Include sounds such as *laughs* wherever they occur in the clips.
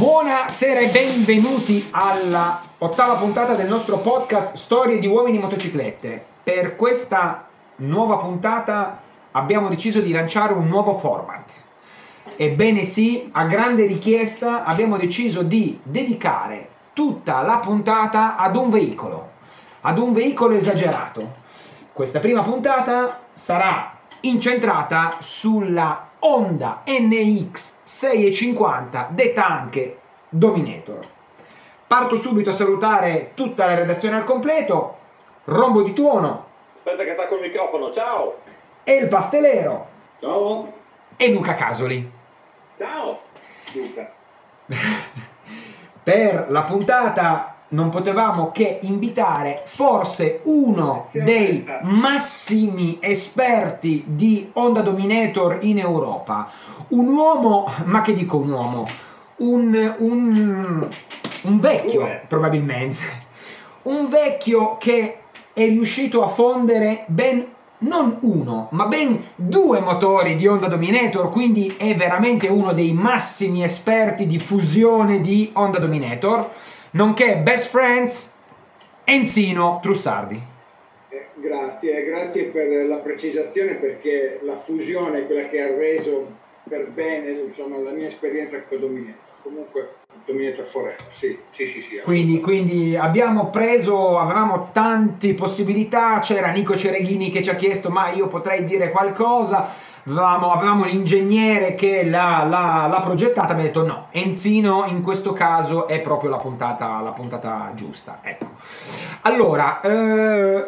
Buonasera e benvenuti alla ottava puntata del nostro podcast Storie di uomini in motociclette. Per questa nuova puntata abbiamo deciso di lanciare un nuovo format. Ebbene sì, a grande richiesta abbiamo deciso di dedicare tutta la puntata ad un veicolo, ad un veicolo esagerato. Questa prima puntata sarà incentrata sulla Honda NX 650 detta anche Dominator. Parto subito a salutare tutta la redazione al completo, Rombo di Tuono Aspetta che attacco il microfono, ciao! e il pastelero Ciao! e Luca Casoli. Ciao! Luca. *laughs* Per la puntata non potevamo che invitare forse uno dei massimi esperti di Honda Dominator in Europa. Un uomo, ma che dico un uomo? Un, un, un vecchio Due. probabilmente. Un vecchio che è riuscito a fondere ben non uno, ma ben due motori di Honda Dominator, quindi è veramente uno dei massimi esperti di fusione di Honda Dominator, nonché best friends Enzino Trussardi. Eh, Grazie, grazie per la precisazione perché la fusione è quella che ha reso per bene insomma, la mia esperienza con Dominator. Comunque Dominator Forever, sì, sì, sì, sì. Quindi, quindi abbiamo preso, avevamo tante possibilità, c'era Nico Cereghini che ci ha chiesto ma io potrei dire qualcosa, avevamo, avevamo l'ingegnere che l'ha, l'ha- l'ha progettata, mi ha detto no, Enzino in questo caso è proprio la puntata, la puntata giusta. Ecco. Allora, eh,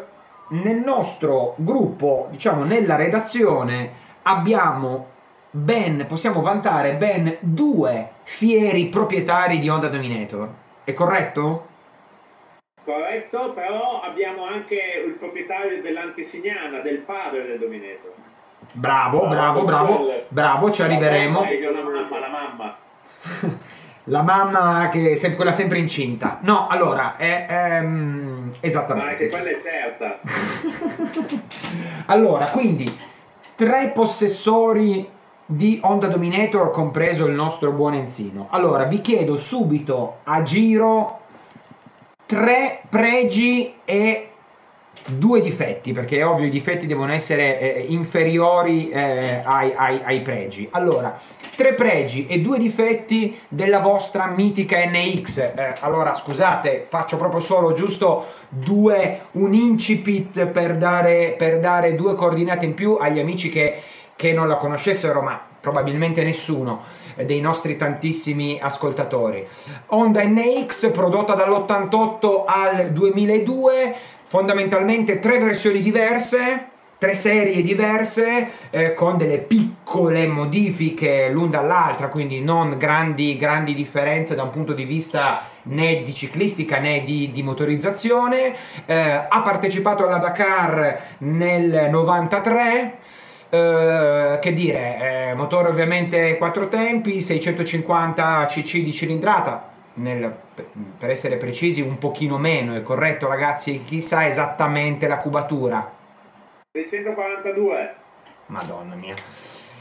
nel nostro gruppo, diciamo nella redazione, abbiamo ben, possiamo vantare ben due fieri proprietari di Honda Dominator. È corretto? Corretto, però abbiamo anche il proprietario dell'antesignana, del padre del Dominator. Bravo, bravo, bravo, bravo, ci arriveremo. La mamma, la mamma. *laughs* La mamma che è quella sempre incinta. No, allora, è, ehm, Ma anche esattamente. quella è certa. *laughs* allora, quindi tre possessori di Honda Dominator, compreso il nostro buon Enzino. Allora, vi chiedo subito a giro tre pregi e due difetti, perché è ovvio i difetti devono essere eh, inferiori eh, ai, ai- ai pregi. Allora, tre pregi e due difetti della vostra mitica NX. Eh, allora, scusate, faccio proprio solo giusto due, un incipit per dare, per dare due coordinate in più agli amici che, che non la conoscessero, ma probabilmente nessuno dei nostri tantissimi ascoltatori. Honda NX prodotta dall'88 al 2002, fondamentalmente tre versioni diverse, tre serie diverse eh, con delle piccole modifiche l'un dall'altra, quindi non grandi, grandi differenze da un punto di vista né di ciclistica né di, di motorizzazione. Eh, ha partecipato alla Dakar nel 93. Eh, che dire, eh, motore ovviamente quattro tempi, 650 cc di cilindrata, nel- per essere precisi un pochino meno, è corretto ragazzi? Chi sa esattamente la cubatura? 642. Madonna mia.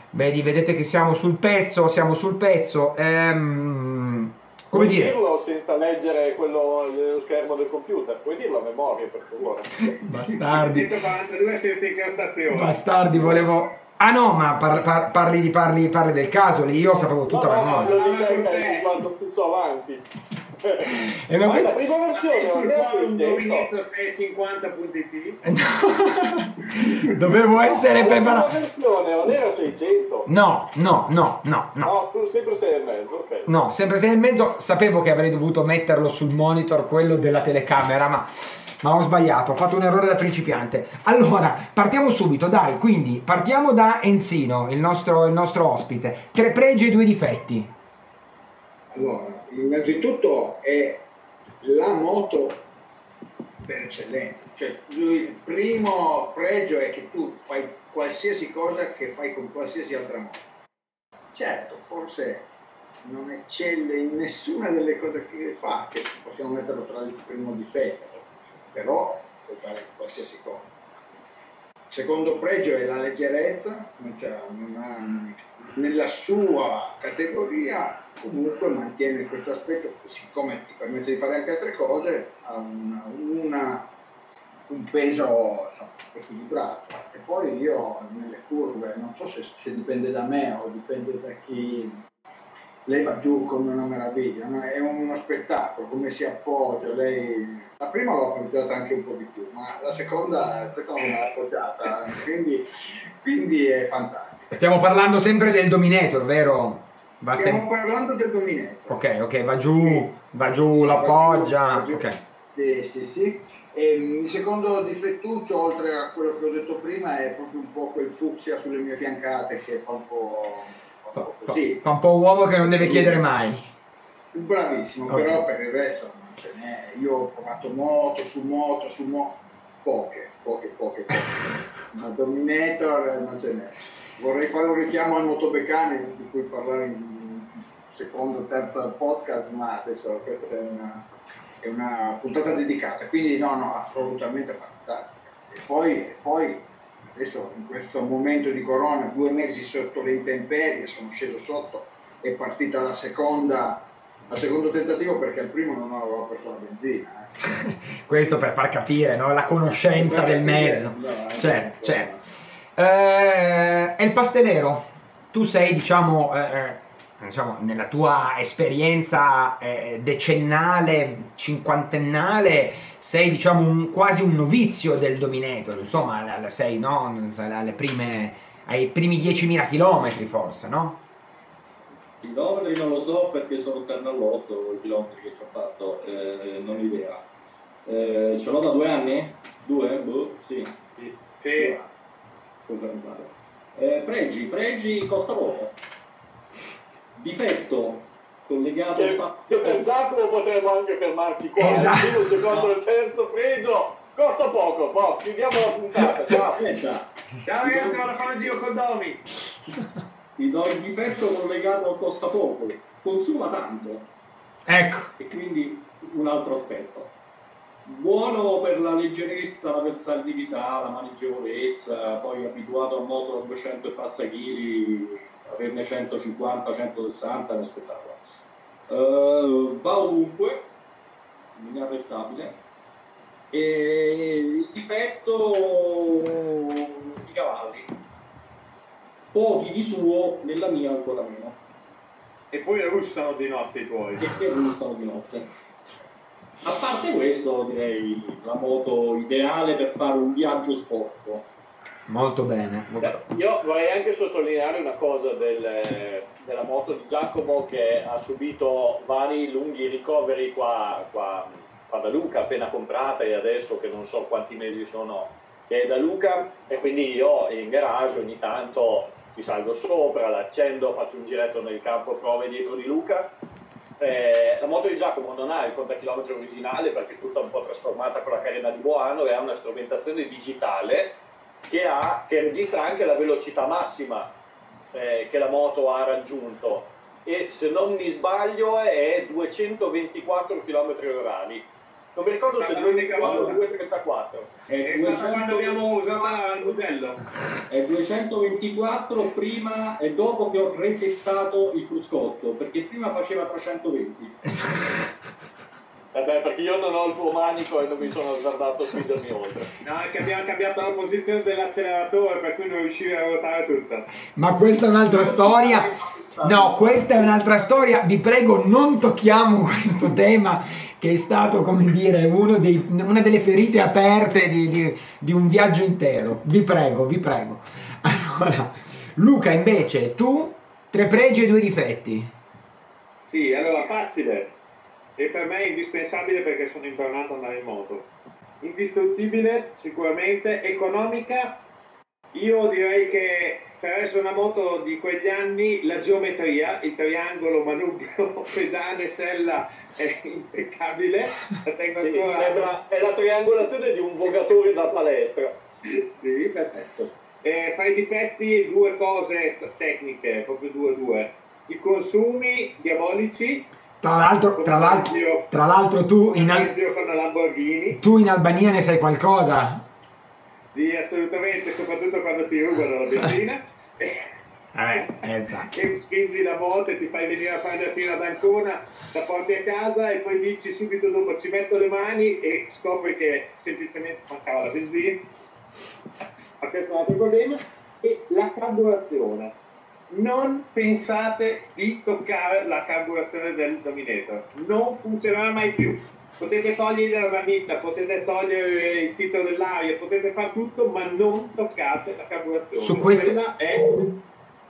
Vedi, vedete che siamo sul pezzo, siamo sul pezzo. Ehm, come Puoi dire? dirlo senza leggere quello dello schermo del computer, puoi dirlo a memoria per favore. *laughs* Bastardi. 642 senza incastrazione. Bastardi, volevo... Ah no, ma par- par- parli, di- parli, parli del caso, lì io sapevo tutta la no, no, memoria. lo dico perché quanto più so avanti. E questo- la prima versione sul non era forum 600. Dominator 650.it? No. Dovevo essere La preparato. prima versione non era 600. No, no, no, no, no. No, tu sempre sei e mezzo, ok. No, sempre sei e mezzo. Sapevo che avrei dovuto metterlo sul monitor, quello della telecamera, ma, ma ho sbagliato. Ho fatto un errore da principiante. Allora, partiamo subito, dai. Quindi, partiamo da Enzino, il nostro, il nostro ospite. Tre pregi e due difetti. Allora, innanzitutto è la moto per eccellenza. Cioè, il primo pregio è che tu fai qualsiasi cosa che fai con qualsiasi altra moto. Certo, forse non eccelle in nessuna delle cose che fa, che possiamo metterlo tra il primo difetto, però puoi fare qualsiasi cosa. Secondo pregio è la leggerezza, non ha nella sua categoria comunque mantiene questo aspetto, siccome ti permette di fare anche altre cose, ha una, una- un peso insomma, equilibrato. E poi io nelle curve, non so se, se dipende da me o dipende da chi lei va giù come una meraviglia, no? è uno spettacolo, come si appoggia, lei... La prima l'ho appoggiata anche un po' di più, ma la seconda questa non l'ho appoggiata, quindi, quindi è fantastico. Stiamo parlando sempre del Dominator, vero? Va Stiamo sem- parlando del Dominator. ok, ok, va giù, va giù, l'appoggia. Va giù. Ok. Sì, sì, sì. E, mm, il secondo difettuccio, oltre a quello che ho detto prima, è proprio un po' quel fucsia sulle mie fiancate che fa un po', fa un Fa, po' fa- così. fa un po' uomo che non deve chiedere mai. Bravissimo, Ok. però per il resto non ce n'è. Io ho provato moto su moto su moto, poche, poche, poche, poche. *laughs* Ma Dominator non ce n'è. Vorrei fare un richiamo al motobeccane di cui parlare in secondo, terzo podcast, ma adesso questa è una, è una puntata dedicata, quindi no, no, assolutamente fantastica. E poi, poi adesso in questo momento di corona, due mesi sotto le intemperie, sono sceso sotto, è partita la seconda, al secondo tentativo perché al primo non avevo perso la benzina. eh. *laughs* Questo per far capire no? la conoscenza del mezzo. No, eh, Certo, certo. Eh, e il pastellero, tu sei, diciamo, eh, diciamo, nella tua esperienza eh, decennale, cinquantennale, sei, diciamo, un- quasi un novizio del Dominator, insomma, la- la- sei, no? Alle prime, ai primi 10.000 chilometri, forse, no? Chilometri non lo so perché sono intorno all'otto i chilometri che ci ho fatto, eh, non ho idea. Eh, ce l'ho da due anni? Due? Boh, sì. sì. Sì. Confermato. Eh, pregi, pregi costa poco. Difetto collegato al Che, fatto che per Giacomo potremmo anche fermarci qua. Esatto. Il secondo e il terzo pregio costa poco. Poi chiudiamo la puntata. Ciao. Aspetta, Ciao ragazzi, vado a fare un giro con Domi. ti do il difetto collegato al costa poco. Consuma tanto. Ecco, e quindi un altro aspetto. Buono per la leggerezza, la versatilità, la maneggevolezza, poi abituato a moto a 200 e passa chili, averne 150, 160 è uno spettacolo. Eh, va ovunque, inarrestabile, e il difetto i cavalli. Pochi di suo, nella mia ancora meno, E poi russano di notte i tuoi. e che russano di notte. A parte questo, direi la moto ideale per fare un viaggio sporco. molto bene. Io vorrei anche sottolineare una cosa del- della moto di Giacomo che ha subito vari lunghi ricoveri qua, qua, qua da Luca, appena comprata e adesso che non so quanti mesi sono che è da Luca e quindi io in garage ogni tanto ci salgo sopra, l'accendo, faccio un giretto nel campo prove dietro di Luca. Eh, la moto di Giacomo non ha il contachilometro originale perché è tutta un po' trasformata con la carena di Boano e ha una strumentazione digitale che, ha, che registra anche la velocità massima eh, che la moto ha raggiunto e se non mi sbaglio è 224 km orari. Non mi ricordo se stata l'unica 224 o volta. 234. È, È stato quando 200 abbiamo usato il modello. è 224 prima e dopo che ho resettato il cruscotto, perché prima faceva 320. *laughs* Vabbè, perché io non ho il tuo manico e non mi sono azzardato a spingermi oltre. No, è che abbiamo cambiato la posizione dell'acceleratore per cui non riuscivi a ruotare tutta. Ma questa è un'altra storia. No, questa è un'altra storia. Vi prego, non tocchiamo questo tema che è stato, come dire, dei- una delle ferite aperte di, di- di un viaggio intero. Vi prego, vi prego. Allora, Luca, invece, tu tre pregi e due difetti. Sì, allora facile. E per me è indispensabile perché sono impernato ad andare in moto. Indistruttibile, sicuramente. Economica, io direi che per essere una moto di quegli anni la geometria, il triangolo, manubrio, *laughs* pedane, sella è impeccabile. La tengo Sì, ancora. sembra- è la triangolazione di un vogatore da palestra. Sì, perfetto. Eh, fra i difetti due cose tecniche, proprio due due. I consumi diabolici. Tra l'altro, tra l'altro, tra l'altro tu, in Al- tu in Albania ne sai qualcosa? Sì, assolutamente, soprattutto quando ti rubano la benzina. *laughs* E, Eh, eh, sta. e spingi la moto e ti fai venire a prendere fino ad Ancona, la porti a casa e poi dici subito dopo ci metto le mani e scopri che semplicemente mancava la benzina. Ma questo è un altro problema. E la carburazione. Non pensate di toccare la carburazione del Dominator, non funzionerà mai più. Potete togliere la ramita, potete togliere il filtro dell'aria, potete fare tutto, ma non toccate la carburazione. Su questo- Quella è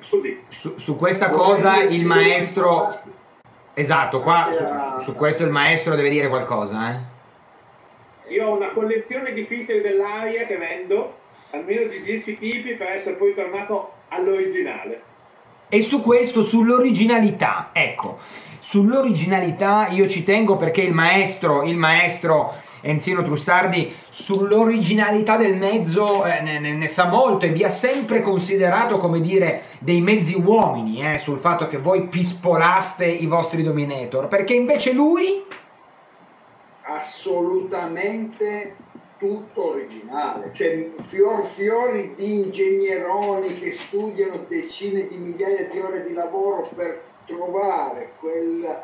così. Su, su questa cosa il maestro... Esatto, qua su, su questo il maestro deve dire qualcosa, eh? Io ho una collezione di filtri dell'aria che vendo, almeno di 10 tipi, per essere poi tornato all'originale. E su questo, sull'originalità, ecco, sull'originalità io ci tengo perché il maestro, il maestro Enzino Trussardi, sull'originalità del mezzo eh, ne, ne- sa molto e vi ha sempre considerato, come dire, dei mezzi uomini, eh, sul fatto che voi pispolaste i vostri Dominator, perché invece lui... assolutamente tutto originale, cioè fior fiori di ingegneroni che studiano decine di migliaia di ore di lavoro per trovare quel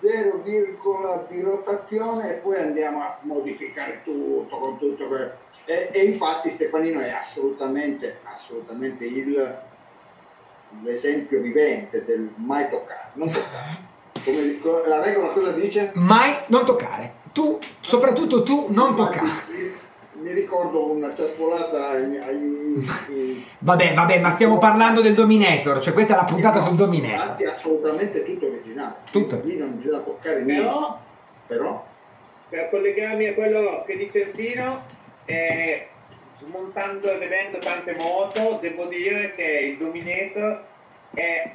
0, di rotazione e poi andiamo a modificare tutto con tutto quel- e, e infatti Stefanino è assolutamente assolutamente il l'esempio vivente del mai toccare, non toccare. Come la regola cosa dice? Mai non toccare. Tu, soprattutto tu, non toccare. Mi, ricordo una ciaspolata ai, ai- ai- *laughs* Vabbè, vabbè, ma stiamo parlando del Dominator, cioè questa è la puntata sul Dominator. Infatti è assolutamente tutto originale. Tutto. Lì non bisogna toccare niente. Però, Però per collegarmi a quello che dice Zino, eh, smontando e vedendo tante moto, devo dire che il Dominator è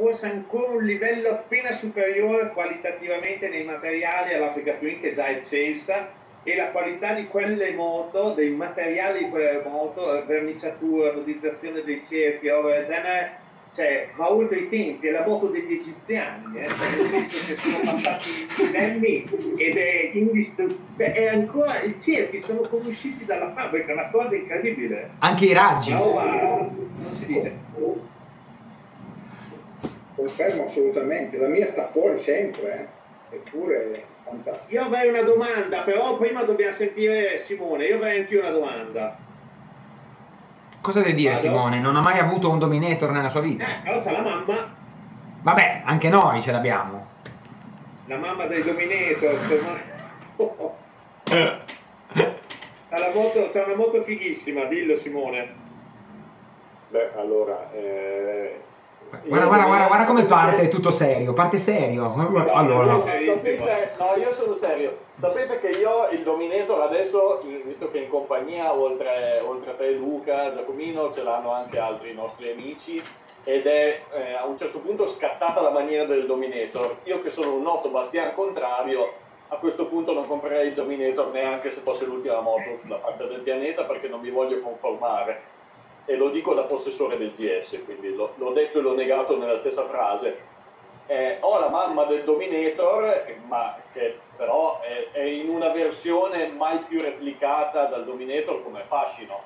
forse ancora un livello appena superiore qualitativamente nei materiali all'Africa Twin che già è eccelsa e la qualità di quelle moto, dei materiali di quelle moto, verniciatura, l'odizzazione dei cerchi, roba del genere, cioè va oltre i tempi, è la moto degli egiziani, eh, cioè, nel senso che sono passati millenni ed è indistruttibile, cioè è ancora, i cerchi sono conosciuti dalla fabbrica, una cosa incredibile. Anche i raggi. Una roba, non si dice. Confermo assolutamente. La mia sta fuori sempre, eh. eppure è fantastico. Io avrei una domanda, però prima dobbiamo sentire Simone, io avrei anche una domanda. Cosa devi dire Vado? Simone? Non ha mai avuto un Dominator nella sua vita? Eh, però c'è la mamma, Vabbè, anche noi ce l'abbiamo. la mamma del Dominator. *laughs* C'ha, la moto, c'ha una moto fighissima, dillo Simone. Beh, allora... eh, Guarda, guarda, guarda, guarda come parte, è tutto serio, parte serio. Allora, no. serissimo. Sapete, no, io sono serio. Sapete che io il Dominator adesso, visto che in compagnia, oltre, oltre a te Luca, Giacomino, ce l'hanno anche altri nostri amici, ed è eh, a un certo punto scattata la maniera del Dominator. Io che sono un noto bastian contrario, a questo punto non comprerei il Dominator neanche se fosse l'ultima moto sulla parte del pianeta perché non mi voglio conformare. E lo dico da possessore del GS, quindi l'ho, l'ho detto e l'ho negato nella stessa frase. Eh, ho la mamma del Dominator, ma che però è, è in una versione mai più replicata dal Dominator come fascino.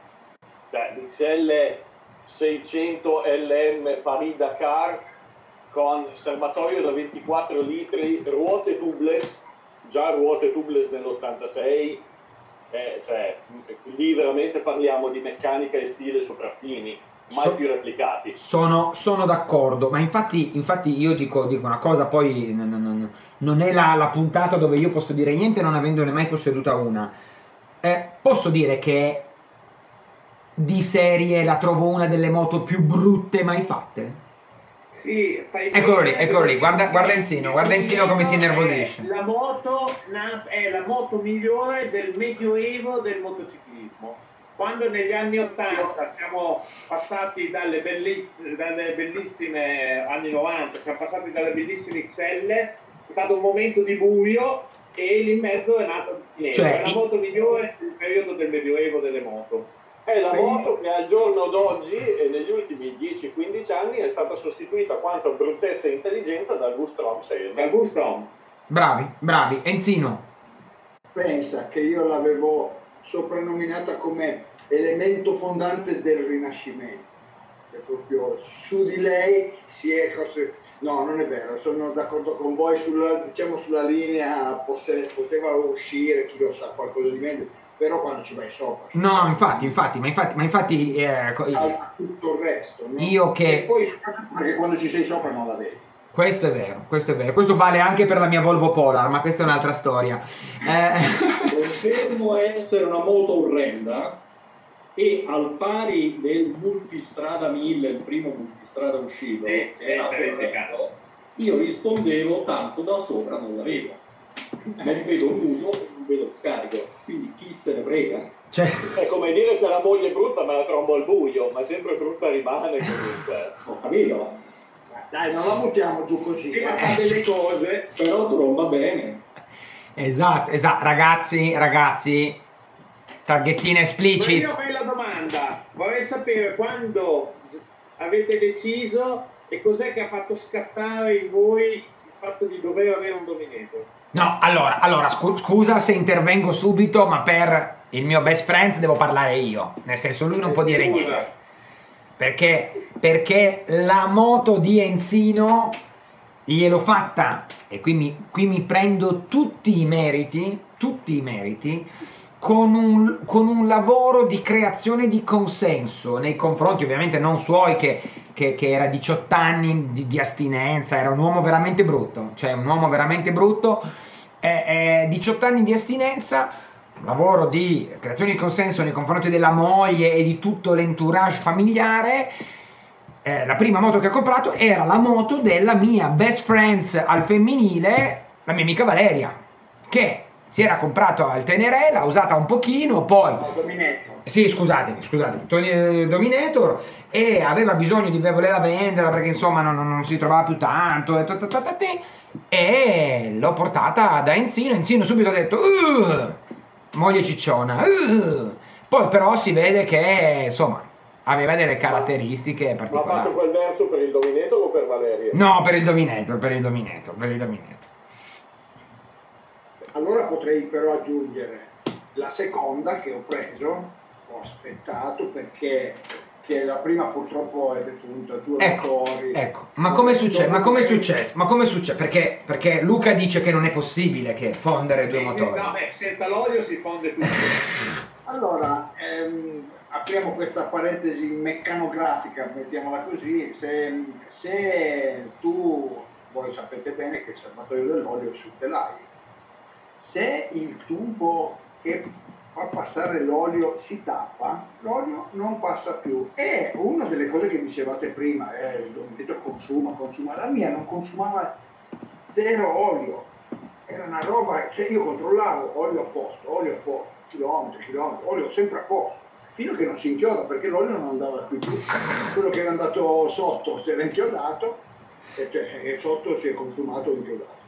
Cioè, l'XL 600 LM Paris Dakar con serbatoio da 24 litri, ruote tubeless, già ruote tubeless nell'86, eh, cioè lì veramente parliamo di meccanica e stile sopraffini, mai So- più replicati. sono, sono d'accordo, ma infatti, infatti io dico, dico una cosa, poi n- n- n- non è la, la puntata dove io posso dire niente non avendone mai posseduta una. Eh, posso dire che di serie la trovo una delle moto più brutte mai fatte? Sì, fai Eccolo lì, eccolo lì, guarda- guarda Enzino, guarda Enzino come si innervosisce. La moto è la moto migliore del medioevo del motociclismo. Quando negli anni 80 siamo passati dalle, belli- dalle bellissime anni 90, siamo passati dalle bellissime XL, è stato un momento di buio e lì in mezzo è nato Cioè, è la moto migliore del periodo del medioevo delle moto. È la moto che al giorno d'oggi e negli ultimi 10-15 anni è stata sostituita quanto a bruttezza e intelligenza dal Gustrom 6. Dal Gustom. Bravi, bravi. Enzino, Pensa che io l'avevo soprannominata come elemento fondante del Rinascimento. che proprio su di lei si è costruito. No, non è vero, sono d'accordo con voi sulla, diciamo, sulla linea, posse- poteva uscire, chi lo sa, qualcosa di meglio, però quando ci vai sopra. No, infatti, infatti, ma infatti, ma infatti eh, co- tutto il resto. no? Io che- E poi soprattutto perché quando ci sei sopra non la vedi. questo è vero, questo è vero. Questo vale anche per la mia Volvo Polar, ma questa è un'altra storia. *laughs* Eh, Confermo essere una moto orrenda e al pari del multistrada 1000, il primo multistrada uscito, Sì, che era corretto, io rispondevo tanto da sopra non la vedo. Non vedo l'uso, non vedo lo scarico, quindi chi se ne frega? cioè, È come dire che la moglie è brutta me la trombo al buio, ma sempre brutta rimane comunque. Ho capito, Dai, non la buttiamo giù così. Prima eh. fa delle cose, però tromba bene. esatto, esatto, ragazzi, ragazzi, targhettina Ma io explicit. ho la domanda, vorrei sapere quando avete deciso e cos'è che ha fatto scattare in voi il fatto di dover avere un dominator. No, allora, allora scu- scusa se intervengo subito, ma per il mio best friend devo parlare io. Nel senso, lui non può dire niente. Perché, perché la moto di Enzino gliel'ho fatta. E qui mi, qui mi prendo tutti i meriti, tutti i meriti, con un, con un lavoro di creazione di consenso nei confronti, ovviamente non suoi, che, che- che era 18 anni di, di astinenza, era un uomo veramente brutto, cioè un uomo veramente brutto, eh, eh, 18 anni di astinenza, lavoro di creazione di consenso nei confronti della moglie e di tutto l'entourage familiare. eh, la prima moto che ho comprato era la moto della mia best friends al femminile, la mia amica Valeria, che si era comprato al Teneré, l'ha usata un pochino, poi. Sì, scusatemi, scusatemi, Tony eh, Dominator e aveva bisogno di voleva venderla perché insomma non, non- non si trovava più tanto e, ta- ta- ta- ta- ti, e l'ho portata da Enzino. Enzino subito ha detto "Uh, moglie cicciona. uh". Poi però si vede che insomma aveva delle caratteristiche Ma ha fatto particolari. quel verso per il Dominator o per Valeria? No, per il Dominator, per il Dominator, per il Dominator. Allora potrei però aggiungere la seconda che ho preso, ho aspettato perché che la prima purtroppo è defunta, due Ecco, motori. ecco, ma come è successo? Ma come è successo? Ma come è successo? Perché, perché Luca dice che non è possibile che fondere due Eh, motori. No, beh, senza l'olio si fonde tutto. *laughs* Allora, ehm, apriamo questa parentesi meccanografica, mettiamola così, se, se tu, voi sapete bene che il serbatoio dell'olio è sul telaio, se il tubo che fa passare l'olio si tappa, l'olio non passa più. E una delle cose che dicevate prima, eh, il dominator consuma, consuma, la mia non consumava zero olio, era una roba, cioè io controllavo olio a posto, olio a posto, chilometri, chilometri, olio sempre a posto, fino a che non si inchioda perché l'olio non andava più giù. Quello che era andato sotto si era inchiodato, e cioè e sotto si è consumato inchiodato.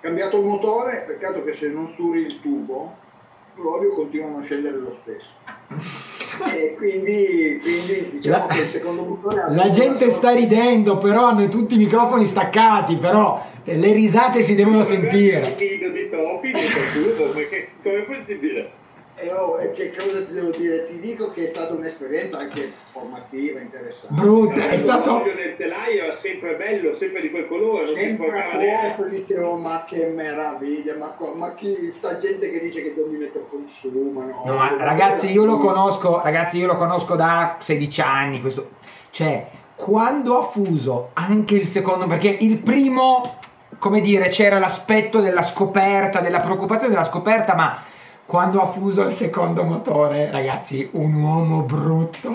Cambiato il motore, peccato che se non sturi il tubo, l'olio continua a scendere lo stesso. E quindi, quindi diciamo La- che il secondo ha La gente sta ridendo, però hanno tutti i microfoni staccati, però le risate si devono sentire. Nido di topi tubo, perché come è possibile? E oh, che cosa ti devo dire? Ti dico che è stata un'esperienza anche formativa, interessante. Brutta, è stato... nel telaio era sempre bello, sempre di quel colore, non si Sempre neanche. poco dicevo ma che meraviglia, ma, ma chi sta gente che dice che Dominator consuma? No, No, ma ragazzi, io lo conosco, ragazzi, io lo conosco da 16 anni, questo... Cioè, quando ha fuso anche il secondo, perché il primo, come dire, c'era l'aspetto della scoperta, della preoccupazione della scoperta, ma quando ha fuso il secondo motore, ragazzi, un uomo brutto,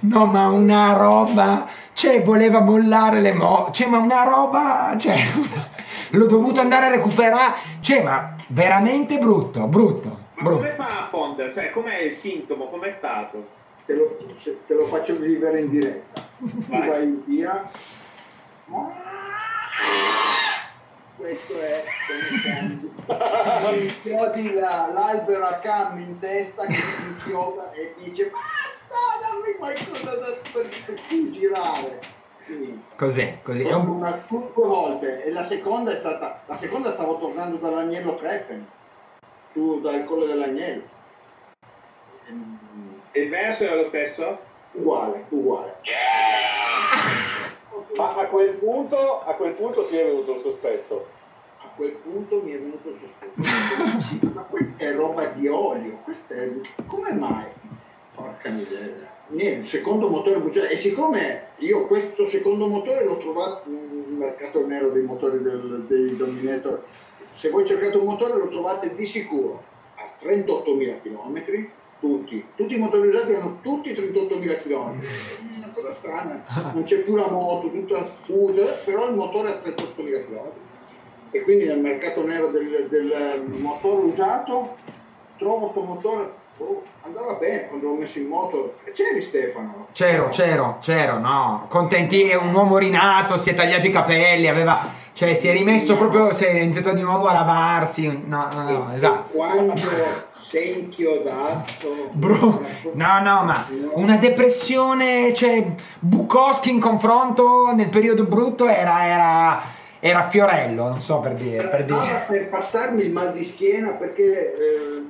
no, ma una roba, cioè, voleva mollare le mo, cioè, ma una roba, cioè, una- *laughs* l'ho dovuto andare a recuperare, cioè, ma veramente brutto, brutto, Ma brutto. come fa a fondere? Cioè, com'è il sintomo? Com'è stato? Te lo, te lo faccio vivere in diretta. Vai. vai via. Questo è come inchiodi la- l'albero a cam in testa che si inchioda e dice basta, dammi qualcosa da, per, cui girare. Finito. Così, così. È un- Una, due volte e la seconda è stata la seconda stavo tornando dall'agnello Treffen su dal collo dell'agnello E il verso era lo stesso? Uguale, uguale. A quel punto, a quel punto ti è venuto il sospetto. A quel punto mi è venuto il sospetto. Ma questa è roba di olio, questa è... come mai? Porca miseria. Niente, secondo motore bruciato. E siccome io questo secondo motore l'ho trovato nel mercato nero dei motori del, dei Dominator, se voi cercate un motore lo trovate di sicuro a 38.000 km, tutti, tutti i motori usati hanno tutti 38.000 km. È una cosa strana, non c'è più la moto, tutta fusa, però il motore ha 38.000 km. E quindi nel mercato nero del, del motore usato trovo questo motore, oh, andava bene quando l'ho messo in moto. E C'eri Stefano? C'ero, c'ero, c'ero, no. Contenti, è un uomo rinato, si è tagliato i capelli, aveva... Cioè, si è rimesso proprio, si è iniziato di nuovo a lavarsi. No, no, no, esatto. Quando sei inchiodato... Bro, no, no, ma una depressione, cioè Bukowski in confronto nel periodo brutto era, era, era Fiorello, non so per dire, per dire. per passarmi il mal di schiena perché eh,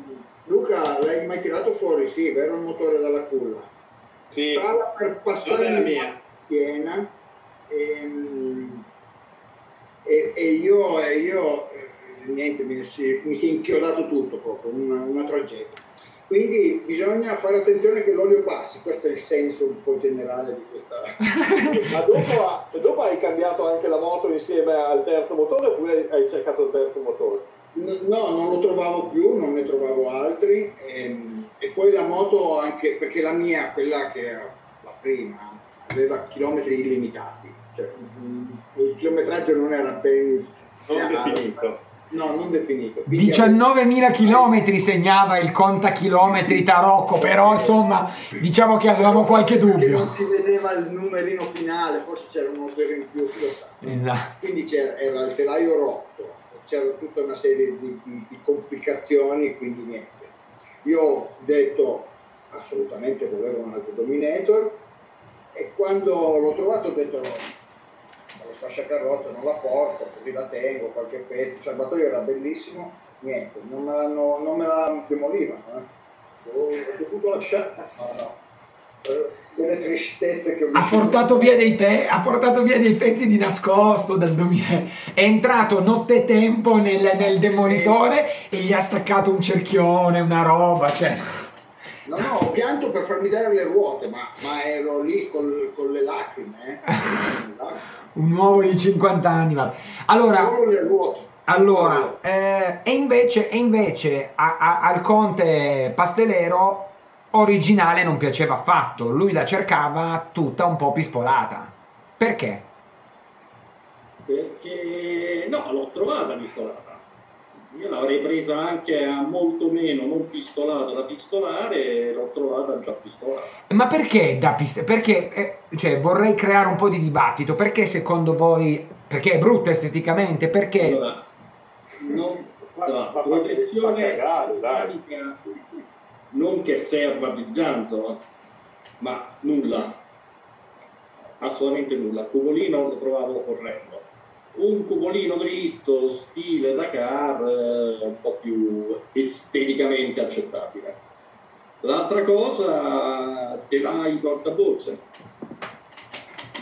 Luca l'hai mai tirato fuori? Sì, vero il motore dalla culla. Sì, Stava per passarmi il mal di schiena ehm, e, e io, e io, eh, niente, mi si, mi si è inchiodato tutto proprio, una, una tragedia. Quindi bisogna fare attenzione che l'olio passi, questo è il senso un po' generale di questa... *laughs* Ma dopo, dopo hai cambiato anche la moto insieme al terzo motore oppure hai cercato il terzo motore? No, non lo trovavo più, non ne trovavo altri ehm, e, poi la moto anche, perché la mia, quella che era la prima, aveva chilometri illimitati, cioè il chilometraggio non era ben non chiaro. definito. No, non definito. Quindi 19.000 chilometri segnava il contachilometri Tarocco, però insomma diciamo che avevamo qualche dubbio. Non si vedeva il numerino finale, forse c'era un motore in più. Esatto. Quindi c'era, era il telaio rotto, c'era tutta una serie di, di- di complicazioni, quindi niente. Io ho detto assolutamente volevo un altro Dominator e quando l'ho trovato ho detto no, lo sfasciacarrozze non la porto, così la tengo, qualche pezzo, il serbatoio era bellissimo, niente, non me, l'hanno- non me la demolivano. Eh. Ho, ho dovuto lasciare, no, no. Eh, delle tristezze che ho Ha portato, via dei pe- ha portato via dei pezzi di nascosto dal domine. È entrato nottetempo nel, nel demolitore e gli ha staccato un cerchione, una roba. Cioè. No, no, ho pianto per farmi dare le ruote, ma, ma ero lì col- con le lacrime. Eh. Un uomo di 50 anni. va. Allora, Solo le ruote. allora eh, e invece, e invece a- a- al conte Pastelero originale non piaceva affatto. Lui la cercava tutta un po' pispolata. Perché? Perché no, l'ho trovata pistolata. Io l'avrei presa anche a molto meno, non pistolata da pistolare, e l'ho trovata già pistolata. Ma perché da piste? Perché, eh, cioè, vorrei creare un po' di dibattito. Perché secondo voi, perché è brutta esteticamente? Perché Allora, non, Ma- la protezione meccanica non che serva più tanto, ma nulla, assolutamente nulla. Il cupolino lo trovavo corretto. Un cupolino dritto, stile Dakar, eh, un po' più esteticamente accettabile. L'altra cosa, telai portaborse.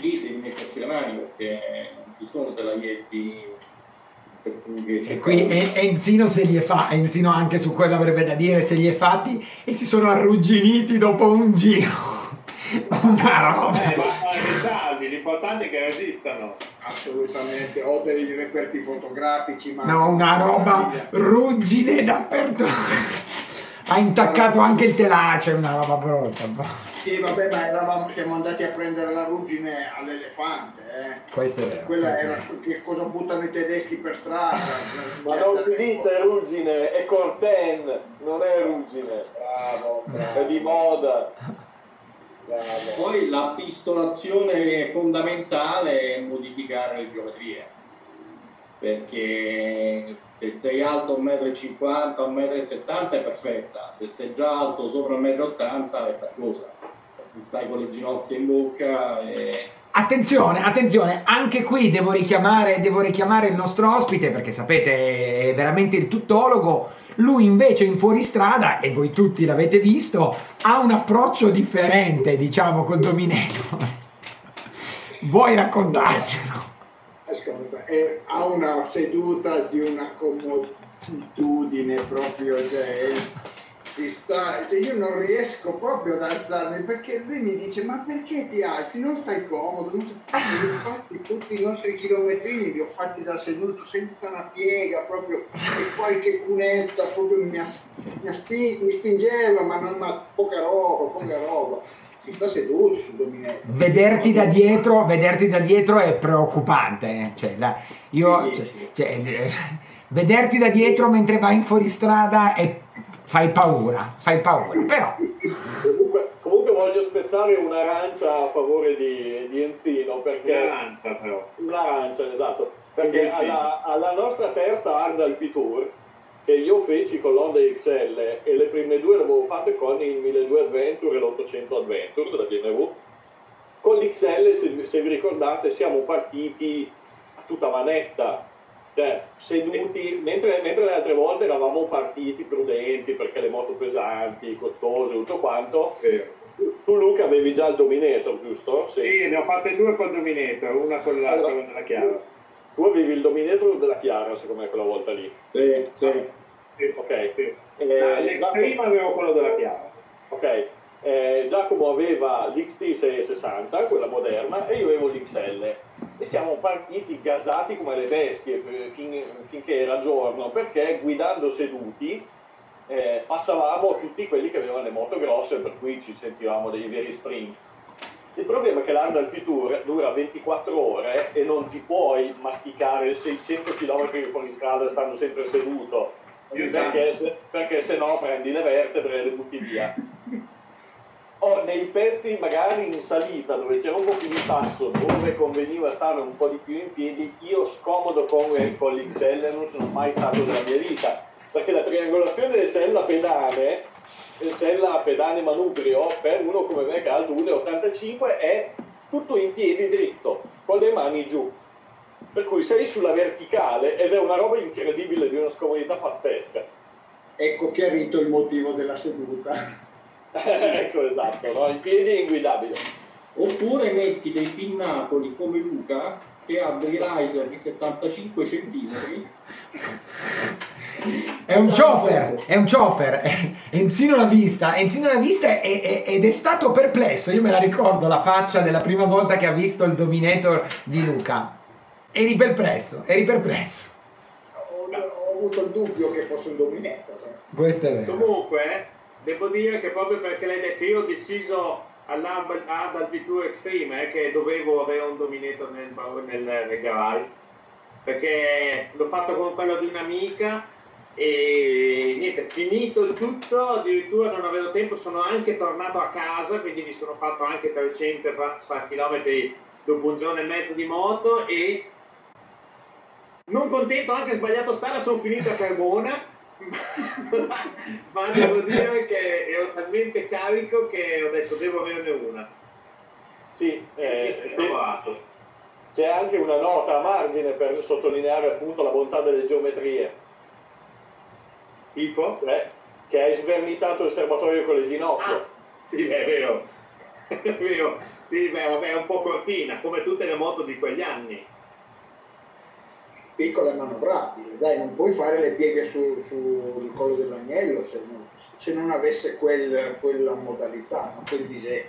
Lì devi metterci le mani perché non ci sono cui E qui Enzino se li è fa, Enzino anche su quello avrebbe da dire se li è fatti e si sono arrugginiti dopo un giro. Una roba. Eh, ma salvi, l'importante è che resistano. Assolutamente, ho dei reperti fotografici, ma... No, una roba ruggine dappertutto. Ha intaccato anche il telace, una roba brutta. Sì, vabbè, ma eravamo, siamo andati a prendere la ruggine all'elefante, eh. Questo è vero. Quella è era che cosa buttano i tedeschi per strada. Ma non si dice ruggine, è corten, non è ruggine, Bravo, è bravo. di moda. Bravo. Poi la pistolazione fondamentale è modificare le geometrie, perché se sei alto 1,50 m, 1,70 m è perfetta, se sei già alto sopra 1,80 m è faticosa, stai con le ginocchia in bocca e... Attenzione, attenzione, anche qui devo richiamare, devo richiamare il nostro ospite perché sapete è veramente il tuttologo. Lui invece in fuoristrada, e voi tutti l'avete visto, ha un approccio differente, diciamo, col Dominator. *laughs* Vuoi raccontarcelo? Ascolta, eh, ha una seduta di una comoditudine proprio, cioè, si sta, cioè io non riesco proprio ad alzarmi perché lui mi dice ma perché ti alzi? Non stai comodo, non stai... infatti *laughs* tutti i nostri chilometrini li ho fatti da seduto senza una piega proprio e qualche cunetta proprio mi, as- mi, aspi- mi spingeva ma, non, ma poca roba, poca roba. Si sta seduto sul dominetto. Vederti da dietro, vederti da dietro è preoccupante. eh. Cioè, la- io, Sì, cioè- sì. cioè, eh, vederti da dietro mentre vai in fuoristrada e fai paura, fai paura. *laughs* Però, Comunque, comunque voglio spezzare un'arancia a favore di, di Enzino perché Un'arancia però. un'arancia, esatto, perché alla, alla nostra terza Hard Alpi Tour che io feci con l'Honda XL e le prime due le avevo fatte con il 1200 Adventure e l'800 Adventure della BMW con l'XL se, se vi ricordate siamo partiti a tutta manetta cioè seduti mentre, mentre le altre volte eravamo partiti prudenti perché le moto pesanti, costose, tutto quanto Vero. tu Luca avevi già il Dominator giusto? Sì, ne ho fatte due col Dominator, una con la, Allora, con la chiave. tu avevi il Dominator della Chiara secondo me quella volta lì Sì, sì. Sì, ok sì. Eh, L'extreme avevo quello della chiave. Ok, eh, Giacomo aveva l'XT660, quella moderna, e io avevo l'XL. E siamo partiti gasati come le bestie eh, fin- finché era giorno, perché guidando seduti eh, passavamo tutti quelli che avevano le moto grosse, per cui ci sentivamo dei veri sprint. Il problema è che l'Hard Alpi Tour dura 24 ore e non ti puoi masticare 600 km fuori strada stando sempre seduto, Esatto. perché, perché se no prendi le vertebre e le butti via. O nei pezzi magari in salita dove c'era un po' più di passo, dove conveniva stare un po' di più in piedi, io scomodo con, con l'XL non sono mai stato della mia vita, perché la triangolazione del sella pedane, del sella pedane manubrio, per uno come me che ha il 1,85 è tutto in piedi dritto, con le mani giù. Per cui sei sulla verticale ed è una roba incredibile di una scomodità pazzesca. Ecco chiarito il motivo della seduta. Ecco esatto, no? in piedi è inguidabile. Oppure metti dei pinnacoli come Luca che ha dei riser di 75 cm. È un chopper, è un chopper. *laughs* Enzino l'ha vista, Enzino l'ha vista e- e- ed è stato perplesso. Io me la ricordo la faccia della prima volta che ha visto il Dominator di Luca. Eri perplesso, eri perplesso. Ho, ho avuto il dubbio che fosse un dominator. Questo è vero. Comunque, devo dire che proprio perché l'hai detto, io ho deciso all'Hard Alpi Tour Extreme eh, che dovevo avere un Dominator nel, nel, nel garage, perché l'ho fatto con quello di un'amica e niente, finito il tutto, addirittura non avevo tempo, sono anche tornato a casa, quindi mi sono fatto anche 300 km dopo un giorno e mezzo di moto e non contento, anche sbagliato strada, sono finito a Carbona, *laughs* ma devo dire che ero talmente carico che ho detto devo averne una. Sì, eh, provato. c'è anche una nota a margine per sottolineare appunto la bontà delle geometrie, Tipo? cioè che hai sverniciato il serbatoio con le ginocchia. Ah, sì, è vero. *laughs* È vero. Sì, beh, vabbè, è un po' cortina, come tutte le moto di quegli anni. Piccola e manovrabile, dai, non puoi fare le pieghe su- sul collo dell'agnello se non, se non avesse quel- quella modalità, no? quel disegno.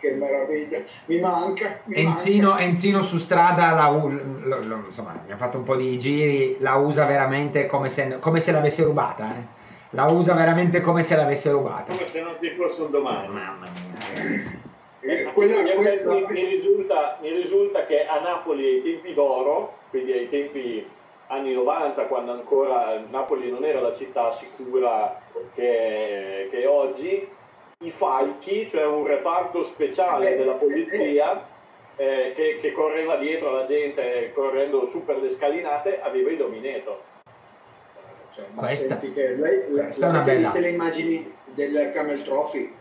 Che meraviglia, mi manca. Mi Enzino, manca. Enzino su strada, la lo- lo- insomma, abbiamo fatto un po' di giri, la usa veramente come se, come se l'avesse rubata. eh. La usa veramente come se l'avesse rubata. Come se non ci fosse un domani. Mamma mia, ragazzi. Eh, Mi, quella- mi- quella- mi risulta, mi risulta che a Napoli ai tempi d'oro, quindi ai tempi anni 90, quando ancora Napoli non era la città sicura che, che è oggi, i falchi, cioè un reparto speciale della polizia eh, che, che correva dietro alla gente correndo su per le scalinate, aveva i dominator. Cioè, ma Questa- senti che lei, la, questa è una avete bella- le immagini del Camel Trophy?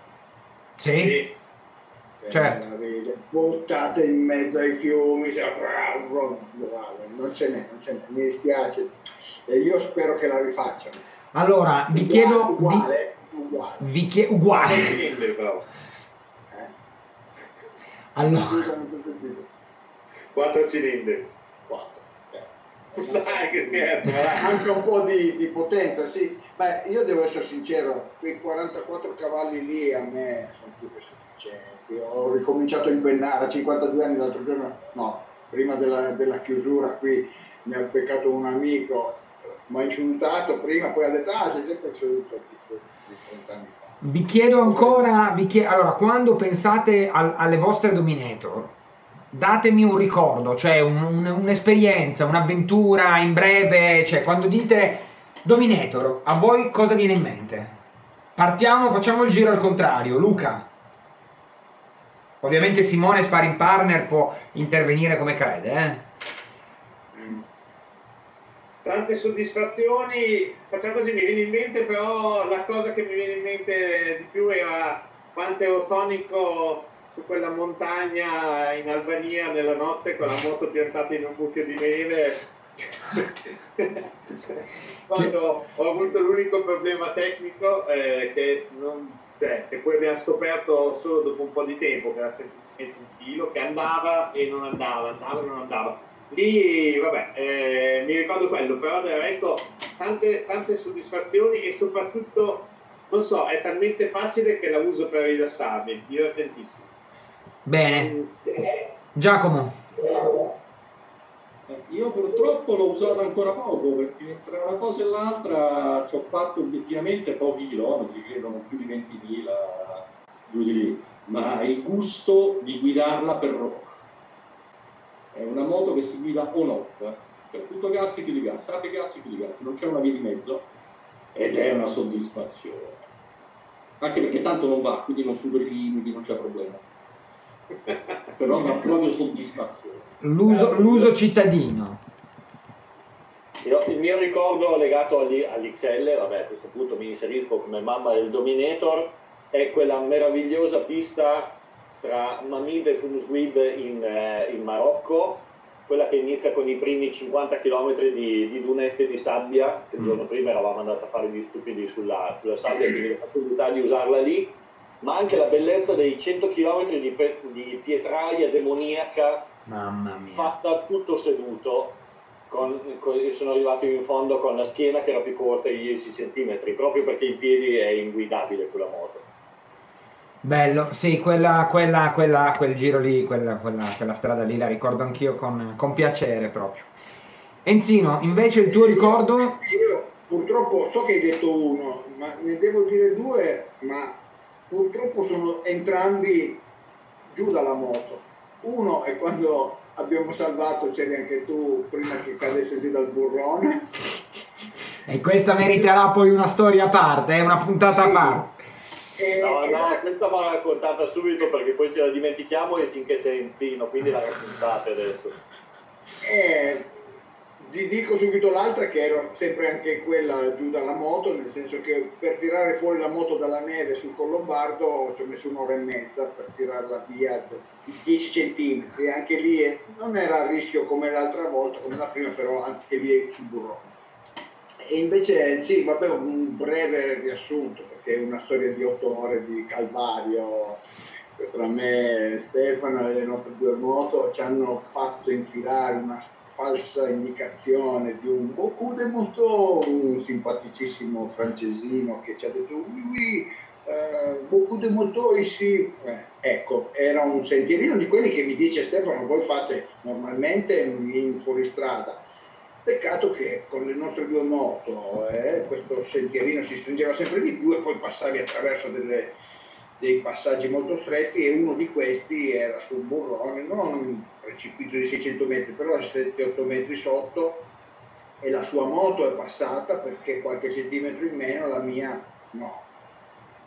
Sì? Certo. meraviglia. Buttate in mezzo ai fiumi, se- non ce n'è, non ce n'è, mi dispiace. E io spero che la rifacciano. Allora, vi chiedo... Vi, Uguale, uguale. vi chie- uguale. eh. Allora. Quattro cilindri. Quattro. Dai, che scherzo, anche un po' di, di potenza, sì. Beh, io devo essere sincero, quei 44 cavalli lì a me sono più che sufficienti. Ho ricominciato a impennare a 52 anni l'altro giorno, no, prima della, della chiusura qui mi ha beccato un amico, mi ha insultato prima, poi ha detto, ah, sei sempre seduto di 30 anni fa. vi chiedo ancora... Vi chie- allora, quando pensate al- alle vostre Dominator, datemi un ricordo, cioè un- un- un'esperienza, un'avventura in breve, cioè quando dite Dominator, a voi cosa viene in mente? Partiamo, facciamo il giro al contrario. Luca. Ovviamente Simone Sparring Partner può intervenire come crede, eh? Tante soddisfazioni, facciamo così, mi viene in mente però la cosa che mi viene in mente di più era quanto ero tonico su quella montagna in Albania nella notte con la moto piantata in un buco di neve. *laughs* Quando ho avuto l'unico problema tecnico eh, che, non- cioè, che poi abbiamo scoperto solo dopo un po' di tempo, che era semplicemente un filo che andava e non andava, andava e non andava. Lì, vabbè, eh, mi ricordo quello, però del resto tante, tante soddisfazioni e soprattutto, non so, è talmente facile che la uso per rilassarmi, divertentissimo. Bene. Giacomo. Eh, Io purtroppo l'ho usato ancora poco perché tra una cosa e l'altra ci ho fatto obiettivamente pochi chilometri, credo più di 20.000 giù di lì, ma il gusto di guidarla per rock. È una moto che si guida on-off, per tutto gas e chiudi gas, apri gas e chiudi gas, non c'è una via di mezzo ed è una soddisfazione. Anche perché tanto non va, quindi non superi i limiti, non c'è problema. Però dà proprio soddisfazione. L'uso, l'uso cittadino. Io- il mio ricordo legato agli, all'XL, vabbè a questo punto mi inserisco come mamma del Dominator, è quella meravigliosa pista tra Mamid e Funusguib in, eh, in Marocco, quella che inizia con i primi 50 km di, di dunette di sabbia, che il Mm. giorno prima eravamo andati a fare gli stupidi sulla, sulla sabbia, quindi la possibilità di usarla lì, ma anche la bellezza dei 100 km di, pe- di pietraia demoniaca Mamma mia. fatta tutto seduto, con, con- sono arrivato in fondo con la schiena che era più corta di 10 cm, proprio perché in piedi è inguidabile quella moto. Bello, sì, quella, quella, quella, quel giro lì, quella, quella, quella strada lì la ricordo anch'io con, con piacere proprio. Enzino, invece il tuo ricordo? Io purtroppo so che hai detto uno, ma ne devo dire due, ma purtroppo sono entrambi giù dalla moto. Uno è quando abbiamo salvato, c'eri anche tu prima che cadesse giù dal burrone. E questa meriterà poi una storia a parte, è una puntata a Sì. parte. E, No, e no, la- questa va raccontata subito perché poi ce la dimentichiamo e finché c'è Enzino, quindi la raccontate adesso. Eh, vi dico subito l'altra che ero sempre anche quella giù dalla moto, nel senso che per tirare fuori la moto dalla neve sul Collombardo ci ho messo un'ora e mezza per tirarla via di 10 centimetri, anche lì eh, non era a rischio come l'altra volta, come la prima, però anche lì sul burrone. E invece sì, vabbè, un breve riassunto, perché è una storia di otto ore di calvario tra me e Stefano e le nostre due moto ci hanno fatto infilare una falsa indicazione di un Beaucoup de Moto, un simpaticissimo francesino che ci ha detto oui oui, eh, Beaucoup de Moto ici. Eh, ecco, era un sentierino di quelli che mi dice Stefano, voi fate normalmente in fuoristrada. Peccato che con le nostre due moto eh, questo sentierino si stringeva sempre di più e poi passavi attraverso delle, dei passaggi molto stretti e uno di questi era sul burrone, non un precipizio di 600 metri, però 7-8 metri sotto e la sua moto è passata perché qualche centimetro in meno, la mia no.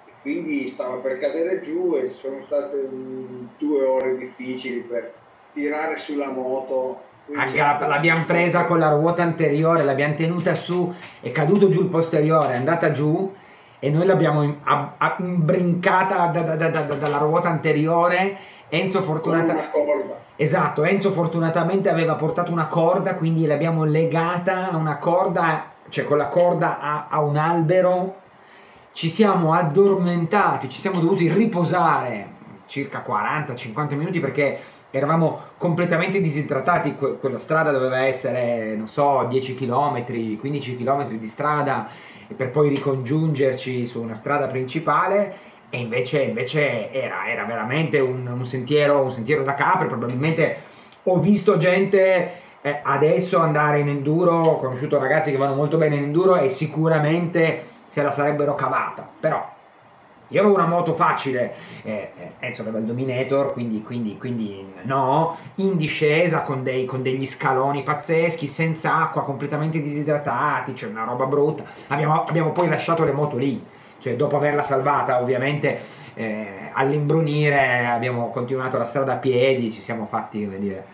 E Quindi stava per cadere giù e sono state mm, due ore difficili per tirare sulla moto. Aggrappa- l'abbiamo presa con la ruota anteriore, l'abbiamo tenuta su, è caduto giù il posteriore, è andata giù e noi l'abbiamo in- a- a- imbrincata da- da- da- da- dalla ruota anteriore. Enzo Con fortunata- una corda. Esatto, Enzo fortunatamente aveva portato una corda, quindi l'abbiamo legata a una corda, cioè con la corda a, a un albero. Ci siamo addormentati, ci siamo dovuti riposare circa 40-50 minuti perché eravamo completamente disidratati. Que- quella strada doveva essere, non so, 10 km, 15 km di strada per poi ricongiungerci su una strada principale e invece, invece era, era veramente un, un sentiero, un sentiero da capre, probabilmente ho visto gente eh, adesso andare in enduro, ho conosciuto ragazzi che vanno molto bene in enduro e sicuramente se la sarebbero cavata, però io avevo una moto facile, eh, eh, Enzo aveva il Dominator, quindi, quindi, quindi no, in discesa con, dei- con degli scaloni pazzeschi, senza acqua, completamente disidratati, cioè una roba brutta. Abbiamo, abbiamo poi lasciato le moto lì, cioè dopo averla salvata ovviamente eh, all'imbrunire abbiamo continuato la strada a piedi, ci siamo fatti, come dire,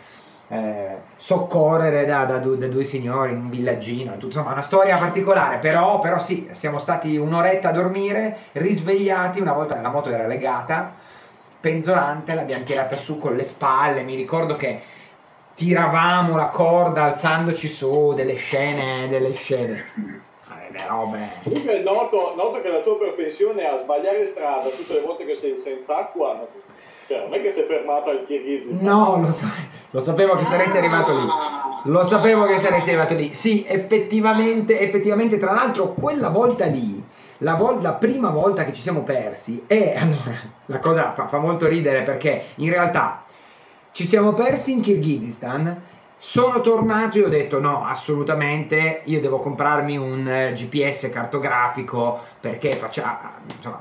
eh, soccorrere da, da due, da due signori in un villaggino, insomma una storia particolare, però, però sì, siamo stati un'oretta a dormire, risvegliati una volta la moto era legata, penzolante, l'abbiamo tirata su con le spalle, mi ricordo che tiravamo la corda alzandoci su delle scene, delle scene, eh, le robe... Comunque noto, noto che la tua propensione a sbagliare strada. Tutte le volte che sei senza acqua, cioè non è che sei fermato al Kirghizistan. No, lo, sa- lo sapevo che saresti arrivato lì. Ah, Lo sapevo che saresti arrivato lì. Sì, effettivamente, effettivamente, tra l'altro, quella volta lì, la, vol- la prima volta che ci siamo persi, e allora, la cosa fa, fa molto ridere perché in realtà ci siamo persi in Kirghizistan. Sono tornato e ho detto no, assolutamente, io devo comprarmi un eh, GPS cartografico perché faccia, insomma,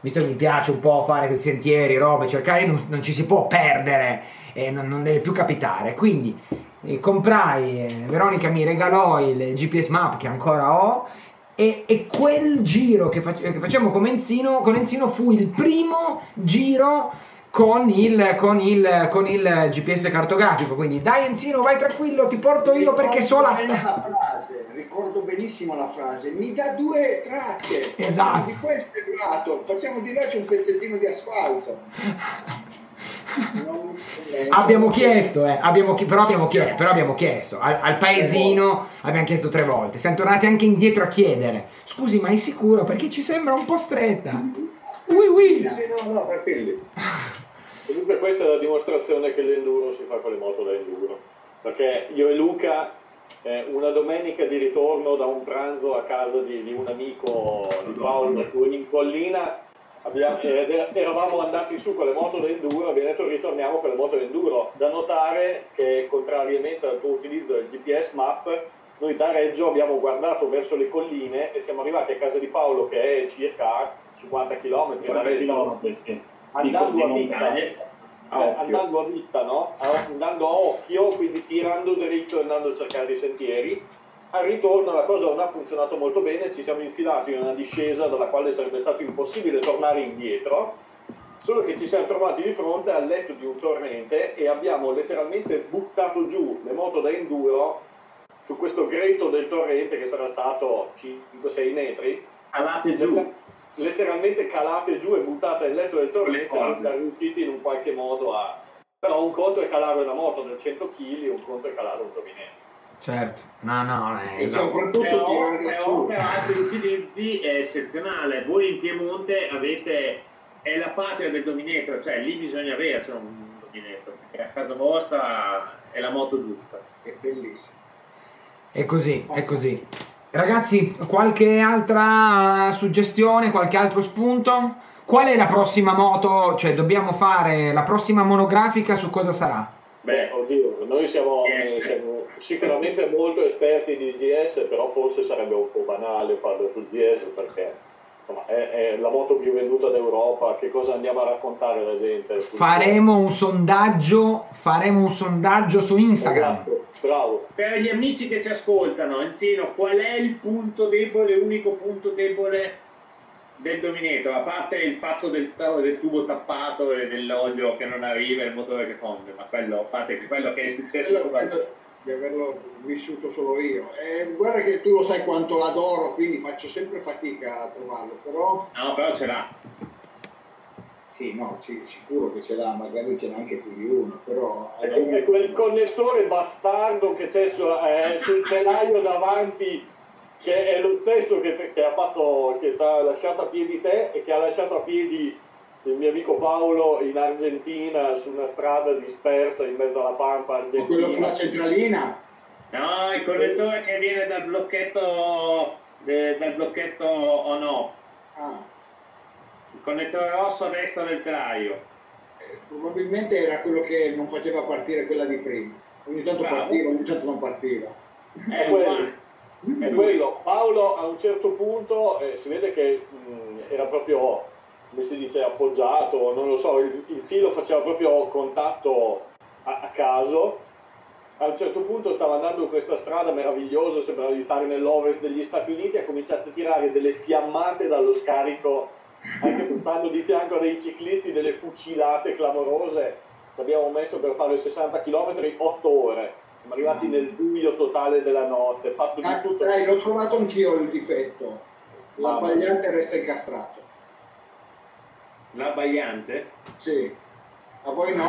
visto che mi piace un po' fare quei sentieri, robe, cercare, non, non ci si può perdere e non, non deve più capitare. Quindi eh, comprai, eh, Veronica mi regalò il GPS Map che ancora ho e, e quel giro che, fac- che facciamo con Enzino, con Enzino fu il primo giro con il, con, il, con il GPS cartografico. Quindi dai Enzino, vai tranquillo, ti porto io perché so la strada. Ricordo benissimo la frase, mi dà due tracce. Esatto. Di questo è lato, facciamo di là c'è un pezzettino di asfalto. Non- *laughs* Abbiamo chiesto, eh, abbiamo chi- però, abbiamo chiesto però abbiamo chiesto al, al paesino, abbiamo chiesto tre volte. Siamo tornati anche indietro a chiedere: Scusi, ma è sicuro? Perché ci sembra un po' stretta. Ui, ui. Sì, sì, no, no, tranquilli. *laughs* Comunque questa è la dimostrazione che l'enduro si fa con le moto da enduro. Perché io e Luca, eh, una domenica di ritorno da un pranzo a casa di, di un amico di Paolo in collina, abbiamo- era- eravamo andati su con le moto da enduro, abbiamo detto ritorniamo con le moto da enduro. Da notare che contrariamente al tuo utilizzo del GPS Map, noi da Reggio abbiamo guardato verso le colline e siamo arrivati a casa di Paolo che è circa 50 km da Reggio. andando a vista, eh, andando a vista, no? Andando a occhio, quindi tirando dritto e andando a cercare dei sentieri. Al ritorno la cosa non ha funzionato molto bene, ci siamo infilati in una discesa dalla quale sarebbe stato impossibile tornare indietro, solo che ci siamo trovati di fronte al letto di un torrente e abbiamo letteralmente buttato giù le moto da enduro su questo greto del torrente che sarà stato 5-6 metri Calate giù. Letteralmente calate giù e buttate nel letto del torrente non siamo riusciti in un qualche modo a però un conto è calare una moto del 100 kg un conto è calare un dominetto Certo, no, no, E esatto. soprattutto per altri utilizzi è eccezionale. Voi in Piemonte avete è la patria del dominator, cioè lì bisogna avercelo un dominator, perché a casa vostra è la moto giusta. È bellissimo. È così, è così. Ragazzi, qualche altra suggestione, qualche altro spunto? Qual è la prossima moto? Cioè, dobbiamo fare la prossima monografica su cosa sarà? beh oddio noi siamo, eh, Yes. siamo sicuramente molto esperti di GS però forse sarebbe un po' banale farlo sul GS perché è, è la moto più venduta d'Europa. Che cosa andiamo a raccontare alla gente? Faremo un sondaggio, faremo un sondaggio su Instagram. Esatto, bravo. Per gli amici che ci ascoltano, Enzino, qual è il punto debole, l'unico punto debole del Dominator, a parte il fatto del, del tubo tappato e dell'olio che non arriva e il motore che fonde, ma quello, a parte quello che è successo Quello, su quello- di averlo vissuto solo io. E guarda che tu lo sai quanto l'adoro, quindi faccio sempre fatica a trovarlo, però No, però ce l'ha. sì, no, sì, sicuro che ce l'ha, magari ce n'ha anche più di uno, però È, è quel connettore bastardo che c'è su- eh, sul telaio davanti, che è lo stesso che, che ha fatto, che ti ha lasciato a piedi te e che ha lasciato a piedi il mio amico Paolo in Argentina su una strada dispersa in mezzo alla pampa o quello sulla argentina. centralina, No, il connettore che viene dal blocchetto, de- dal blocchetto on off. ah, Il connettore rosso a destra del telaio. eh, probabilmente era quello che non faceva partire quella di prima. Ogni tanto Bravo. partiva, ogni tanto non partiva. È Eh, quello. Mm. È quello. Paolo a un certo punto eh, si vede che mh, era proprio, come si dice, appoggiato, non lo so, il, il filo faceva proprio contatto a, a caso. A un certo punto stava andando in questa strada meravigliosa, sembrava di stare nell'ovest degli Stati Uniti, ha cominciato a tirare delle fiammate dallo scarico, anche buttando di fianco a dei ciclisti delle fucilate clamorose. Ci abbiamo messo per fare 60 km 8 ore. Siamo arrivati nel buio totale della notte, fatto di Ah, tutto. dai, l'ho trovato anch'io il difetto. L'abbagliante resta incastrato. L'abbagliante? Sì. A voi no?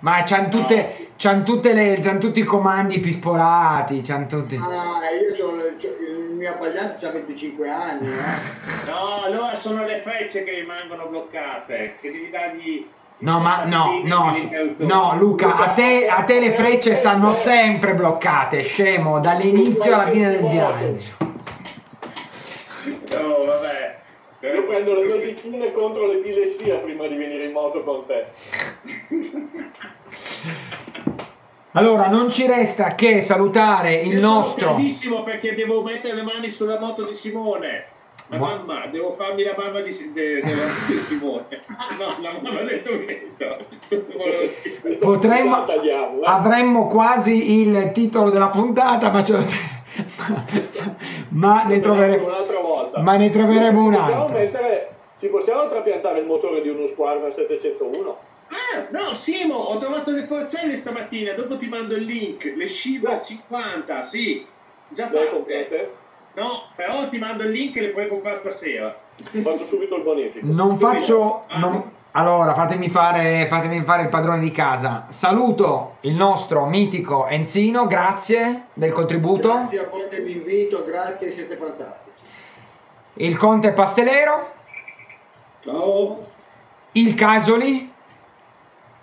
Ma c'hanno tutte, c'han tutte le, c'han tutti i comandi pispolati, c'hanno tutti. Ah, io c'ho, c'ho- il mio abbagliante ha 25 anni. eh. *laughs* No, allora sono le frecce che rimangono bloccate, che devi dargli... No, ma no, no, no, Luca, a te, a te le frecce stanno sempre bloccate, scemo, dall'inizio alla fine del viaggio. No, vabbè. Io prendo le medicine contro l'epilessia prima di venire in moto con te. Allora, non ci resta che salutare il nostro. caldissimo perché devo mettere le mani sulla moto di Simone. La Ma- mamma, devo farmi la barba di, de- della- di Simone. No, la mamma del Tometto. Potremmo, eh. avremmo quasi il titolo della puntata, ma, ce lo- ma ne troveremo, un'altra volta. ma ne troveremo Ci possiamo un'altra. mettere- ci possiamo trapiantare il motore di uno Squadron 701? Ah, no, Simo, ho trovato le forcelle stamattina, dopo ti mando il link. Le Shiba 50, sì, già Le fatte. No, però ti mando il link e le puoi comprare stasera. Faccio subito il bonifico. Non faccio. Ah. non- allora, fatemi fare, fatemi fare il padrone di casa. Saluto il nostro mitico Enzino, grazie del contributo. Grazie a voi dell'invito, grazie, siete fantastici. Il Conte Pastelero, Ciao. il Casoli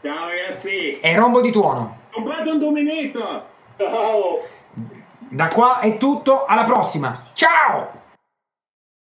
Ciao ragazzi. e Rombo di Tuono. Comprate un dominator. Ciao! Da qua è tutto, alla prossima. Ciao!